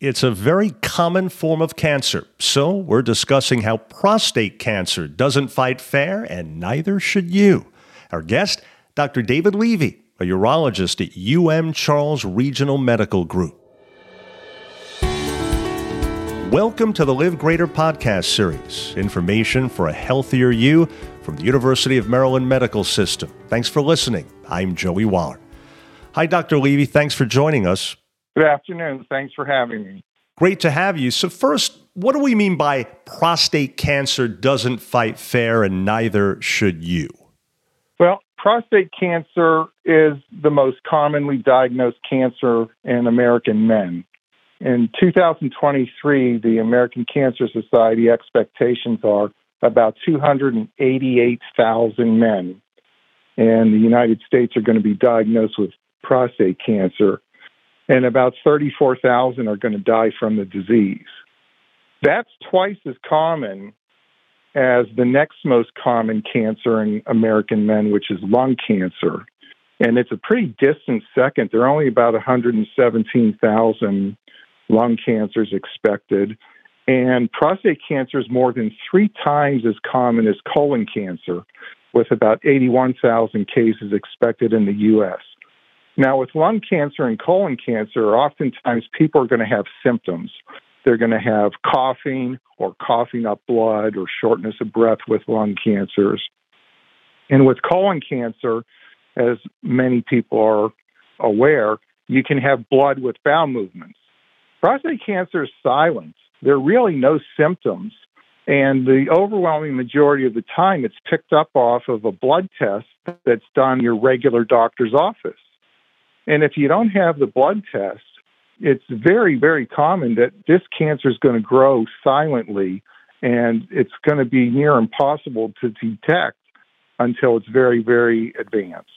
It's a very common form of cancer, so we're discussing how prostate cancer doesn't fight fair, and neither should you. Our guest, Dr. David Levy, a urologist at UM Charles Regional Medical Group. Welcome to the Live Greater podcast series information for a healthier you from the University of Maryland Medical System. Thanks for listening. I'm Joey Waller. Hi, Dr. Levy. Thanks for joining us. Good afternoon. Thanks for having me. Great to have you. So, first, what do we mean by prostate cancer doesn't fight fair and neither should you? Well, prostate cancer is the most commonly diagnosed cancer in American men. In 2023, the American Cancer Society expectations are about 288,000 men in the United States are going to be diagnosed with prostate cancer and about 34,000 are going to die from the disease. That's twice as common as the next most common cancer in American men, which is lung cancer. And it's a pretty distant second. There are only about 117,000 lung cancers expected. And prostate cancer is more than three times as common as colon cancer, with about 81,000 cases expected in the U.S. Now, with lung cancer and colon cancer, oftentimes people are going to have symptoms. They're going to have coughing or coughing up blood or shortness of breath with lung cancers. And with colon cancer, as many people are aware, you can have blood with bowel movements. Prostate cancer is silent. There are really no symptoms. And the overwhelming majority of the time, it's picked up off of a blood test that's done in your regular doctor's office. And if you don't have the blood test, it's very, very common that this cancer is going to grow silently and it's going to be near impossible to detect until it's very, very advanced.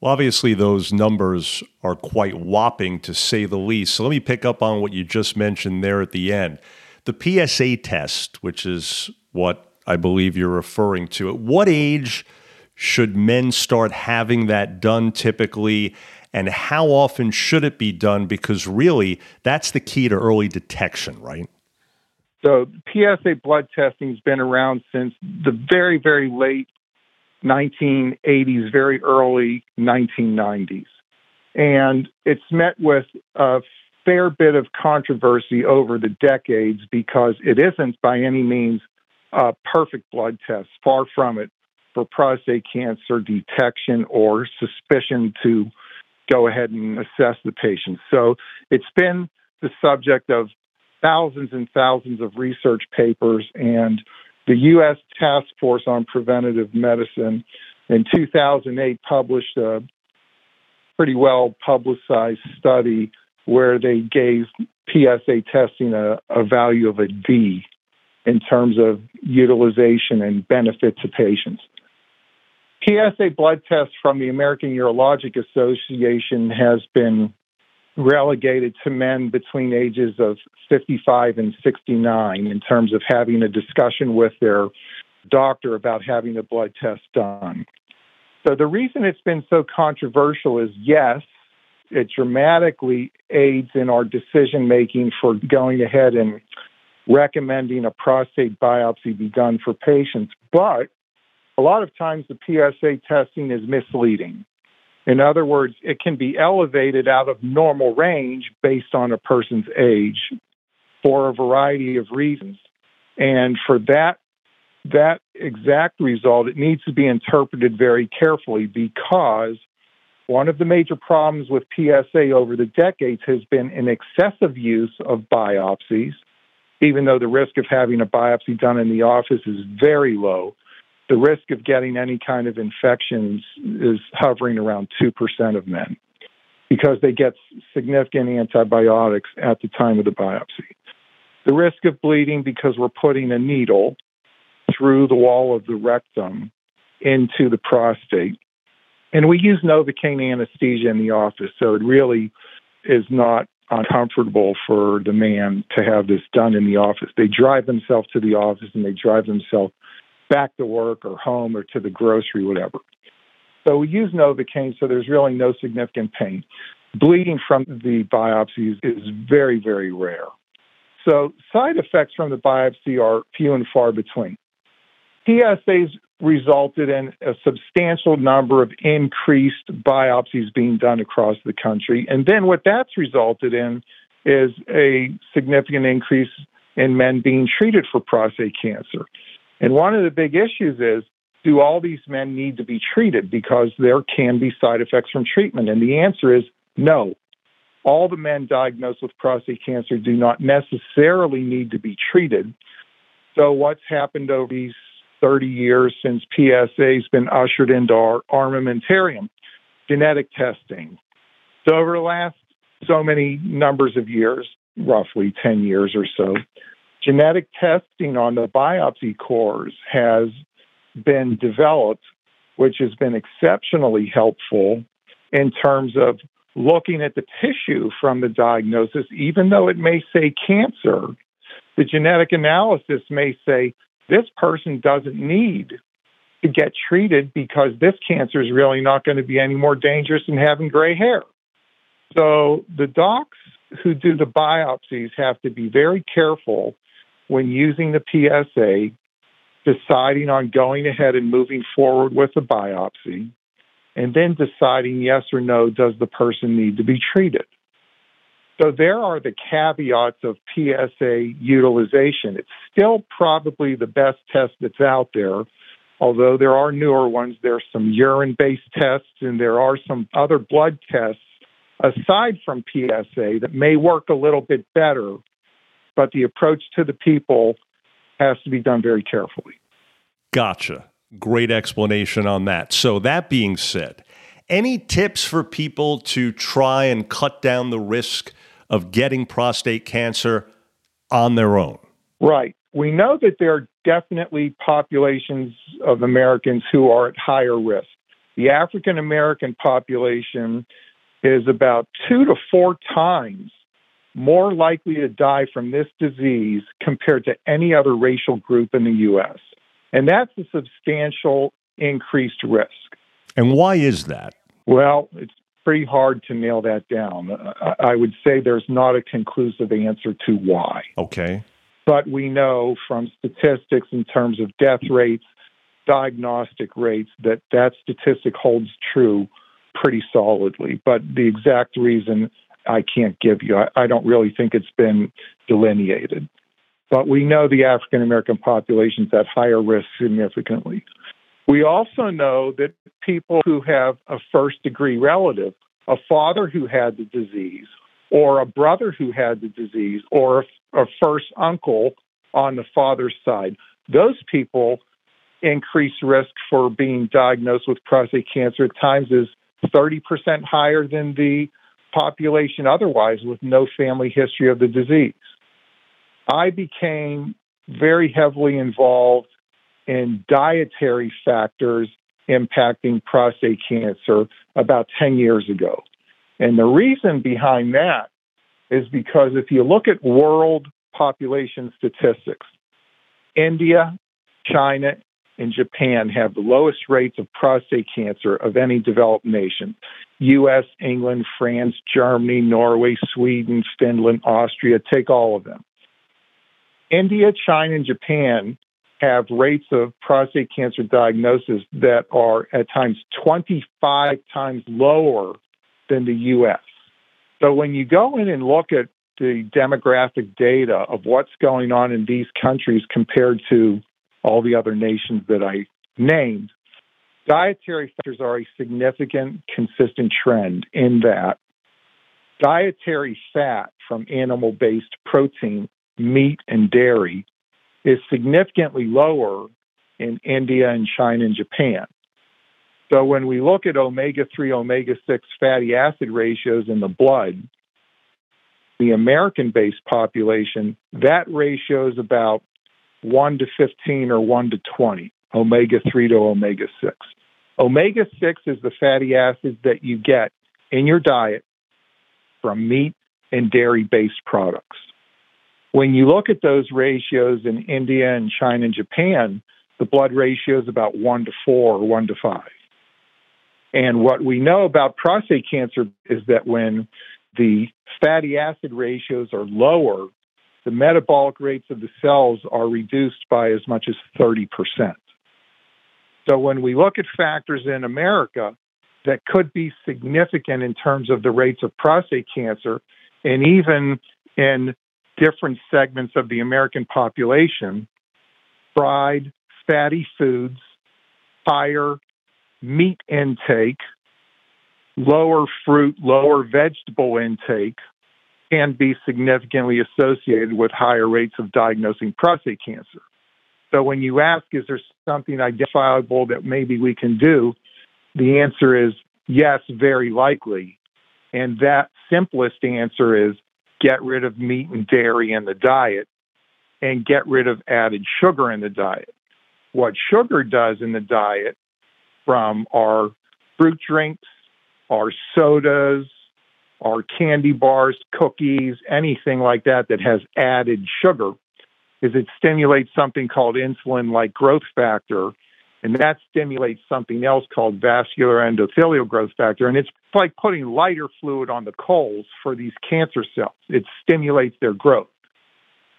Well, obviously, those numbers are quite whopping to say the least. So let me pick up on what you just mentioned there at the end. The PSA test, which is what I believe you're referring to, at what age should men start having that done typically? And how often should it be done? Because really, that's the key to early detection, right? So, PSA blood testing has been around since the very, very late 1980s, very early 1990s. And it's met with a fair bit of controversy over the decades because it isn't by any means a perfect blood test, far from it, for prostate cancer detection or suspicion to go ahead and assess the patient. So it's been the subject of thousands and thousands of research papers, and the U.S. Task Force on Preventative Medicine in 2008 published a pretty well publicized study where they gave PSA testing a, a value of a D in terms of utilization and benefit to patients. PSA blood test from the American Urologic Association has been relegated to men between ages of 55 and 69 in terms of having a discussion with their doctor about having a blood test done. So, the reason it's been so controversial is yes, it dramatically aids in our decision making for going ahead and recommending a prostate biopsy be done for patients, but a lot of times the PSA testing is misleading. In other words, it can be elevated out of normal range based on a person's age for a variety of reasons. And for that that exact result, it needs to be interpreted very carefully because one of the major problems with PSA over the decades has been an excessive use of biopsies, even though the risk of having a biopsy done in the office is very low the risk of getting any kind of infections is hovering around 2% of men because they get significant antibiotics at the time of the biopsy. The risk of bleeding because we're putting a needle through the wall of the rectum into the prostate. And we use Novocaine anesthesia in the office, so it really is not uncomfortable for the man to have this done in the office. They drive themselves to the office and they drive themselves back to work or home or to the grocery, whatever. So we use Novocaine, so there's really no significant pain. bleeding from the biopsies is very, very rare. So side effects from the biopsy are few and far between. PSAs resulted in a substantial number of increased biopsies being done across the country. And then what that's resulted in is a significant increase in men being treated for prostate cancer. And one of the big issues is do all these men need to be treated because there can be side effects from treatment? And the answer is no. All the men diagnosed with prostate cancer do not necessarily need to be treated. So, what's happened over these 30 years since PSA has been ushered into our armamentarium? Genetic testing. So, over the last so many numbers of years, roughly 10 years or so, genetic testing on the biopsy cores has been developed, which has been exceptionally helpful in terms of looking at the tissue from the diagnosis, even though it may say cancer. The genetic analysis may say this person doesn't need to get treated because this cancer is really not going to be any more dangerous than having gray hair. So the docs who do the biopsies have to be very careful when using the PSA, deciding on going ahead and moving forward with the biopsy, and then deciding yes or no, does the person need to be treated? So there are the caveats of PSA utilization. It's still probably the best test that's out there, although there are newer ones. There's some urine based tests and there are some other blood tests aside from PSA that may work a little bit better, but the approach to the people has to be done very carefully. Gotcha. Great explanation on that. So, that being said, any tips for people to try and cut down the risk of getting prostate cancer on their own? Right. We know that there are definitely populations of Americans who are at higher risk. The African American population is about two to four times more likely to die from this disease compared to any other racial group in the U.S. And that's a substantial increased risk. And why is that? Well, it's pretty hard to nail that down. I would say there's not a conclusive answer to why. Okay. But we know from statistics in terms of death rates, diagnostic rates, that that statistic holds true pretty solidly. But the exact reason I can't give you, I, I don't really think it's been delineated. But we know the African American population is at higher risk significantly. We also know that people who have a first degree relative, a father who had the disease, or a brother who had the disease, or a first uncle on the father's side, those people increase risk for being diagnosed with prostate cancer at times is 30% higher than the population otherwise with no family history of the disease. I became very heavily involved in dietary factors impacting prostate cancer about 10 years ago. And the reason behind that is because if you look at world population statistics, India, China, and Japan have the lowest rates of prostate cancer of any developed nation. US, England, France, Germany, Norway, Sweden, Finland, Austria, take all of them. India, China, and Japan have rates of prostate cancer diagnosis that are at times 25 times lower than the US. So when you go in and look at the demographic data of what's going on in these countries compared to all the other nations that I named, dietary factors are a significant, consistent trend in that dietary fat from animal based protein meat and dairy is significantly lower in India and China and Japan. So when we look at omega 3, omega 6 fatty acid ratios in the blood, the American based population, that ratio is about 1 to 15 or 1 to 20, omega 3 to omega 6. Omega 6 is the fatty acids that you get in your diet from meat and dairy based products. When you look at those ratios in India and China and Japan, the blood ratio is about one to four or one to five. And what we know about prostate cancer is that when the fatty acid ratios are lower, the metabolic rates of the cells are reduced by as much as 30%. So when we look at factors in America that could be significant in terms of the rates of prostate cancer, and even in different segments of the American population, fried fatty foods, higher meat intake, lower fruit, lower vegetable intake can be significantly associated with higher rates of diagnosing prostate cancer. So when you ask, is there something identifiable that maybe we can do? The answer is yes, very likely. And that simplest answer is get rid of meat and dairy in the diet and get rid of added sugar in the diet. What sugar does in the diet from our fruit drinks, our sodas, our candy bars, cookies, anything like that that has added sugar is it stimulates something called insulin like growth factor and that stimulates something else called vascular endothelial growth factor and it's like putting lighter fluid on the coals for these cancer cells. It stimulates their growth.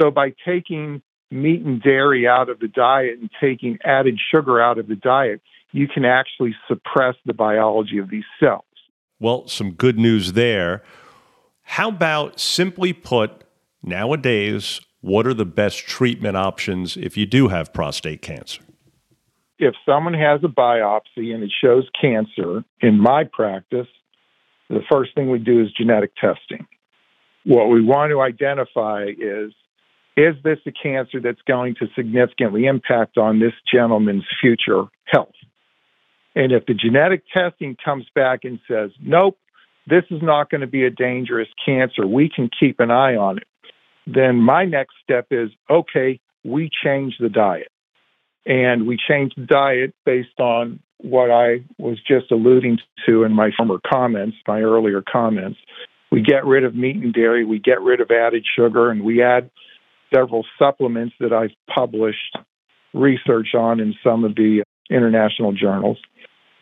So by taking meat and dairy out of the diet and taking added sugar out of the diet you can actually suppress the biology of these cells well, some good news there. How about simply put, nowadays, what are the best treatment options if you do have prostate cancer? If someone has a biopsy and it shows cancer, in my practice, the first thing we do is genetic testing. What we want to identify is is this a cancer that's going to significantly impact on this gentleman's future health? And if the genetic testing comes back and says, nope, this is not going to be a dangerous cancer, we can keep an eye on it, then my next step is okay, we change the diet. And we change the diet based on what I was just alluding to in my former comments, my earlier comments. We get rid of meat and dairy, we get rid of added sugar, and we add several supplements that I've published research on in some of the international journals.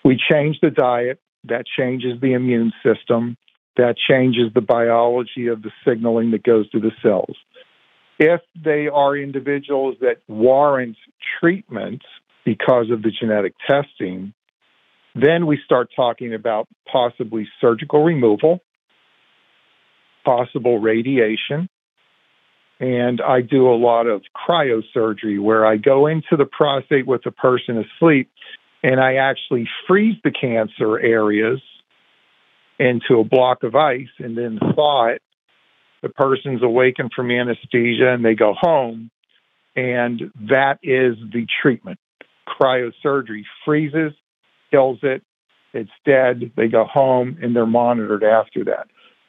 We change the diet, that changes the immune system, that changes the biology of the signaling that goes to the cells. If they are individuals that warrant treatment because of the genetic testing, then we start talking about possibly surgical removal, possible radiation, and I do a lot of cryosurgery where I go into the prostate with the person asleep and I actually freeze the cancer areas into a block of ice and then thaw it. The person's awakened from anesthesia and they go home, and that is the treatment. Cryosurgery freezes, kills it, it's dead, they go home, and they're monitored after that.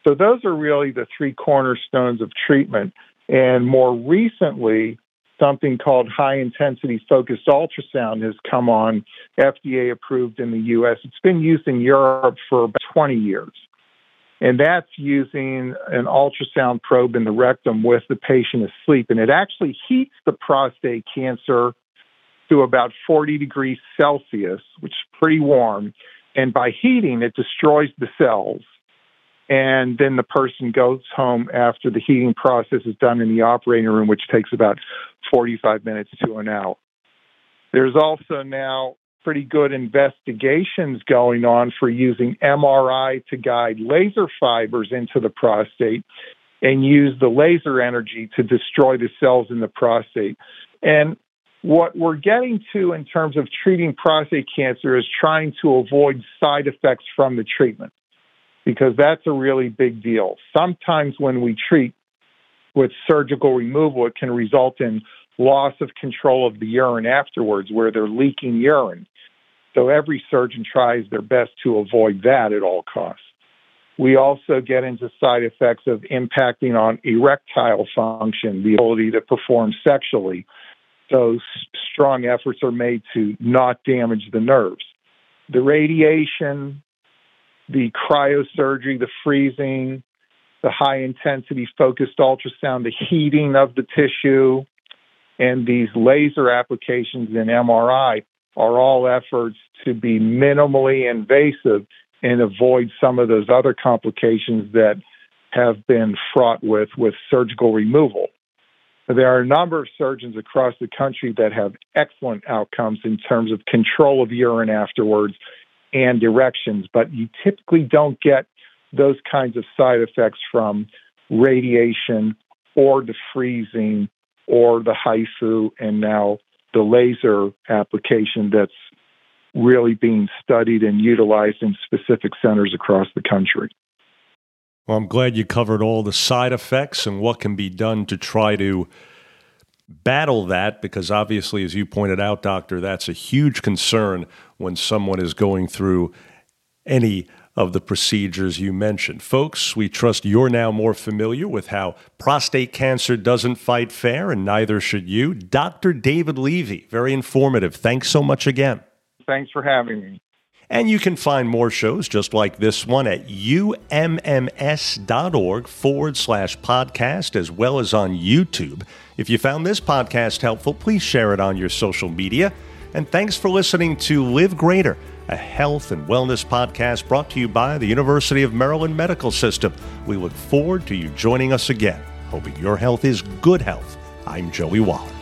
So, those are really the three cornerstones of treatment. And more recently, something called high intensity focused ultrasound has come on, FDA approved in the US. It's been used in Europe for about 20 years. And that's using an ultrasound probe in the rectum with the patient asleep. And it actually heats the prostate cancer to about 40 degrees Celsius, which is pretty warm. And by heating, it destroys the cells and then the person goes home after the heating process is done in the operating room, which takes about 45 minutes to an hour. There's also now pretty good investigations going on for using MRI to guide laser fibers into the prostate and use the laser energy to destroy the cells in the prostate. And what we're getting to in terms of treating prostate cancer is trying to avoid side effects from the treatment because that's a really big deal. Sometimes when we treat with surgical removal, it can result in loss of control of the urine afterwards, where they're leaking urine. So every surgeon tries their best to avoid that at all costs. We also get into side effects of impacting on erectile function, the ability to perform sexually. So strong efforts are made to not damage the nerves. The radiation, the cryosurgery, the freezing, the high intensity focused ultrasound, the heating of the tissue, and these laser applications in MRI are all efforts to be minimally invasive and avoid some of those other complications that have been fraught with with surgical removal. There are a number of surgeons across the country that have excellent outcomes in terms of control of urine afterwards and erections, but you typically don't get those kinds of side effects from radiation or the freezing or the HIFU and now the laser application that's really being studied and utilized in specific centers across the country. Well, I'm glad you covered all the side effects and what can be done to try to battle that because obviously, as you pointed out, Doctor, that's a huge concern when someone is going through any of the procedures you mentioned. Folks, we trust you're now more familiar with how prostate cancer doesn't fight fair, and neither should you. Dr. David Levy, very informative. Thanks so much again. Thanks for having me. And you can find more shows just like this one at umms.org forward slash podcast, as well as on YouTube. If you found this podcast helpful, please share it on your social media. And thanks for listening to Live Greater, a health and wellness podcast brought to you by the University of Maryland Medical System. We look forward to you joining us again. Hoping your health is good health. I'm Joey Waller.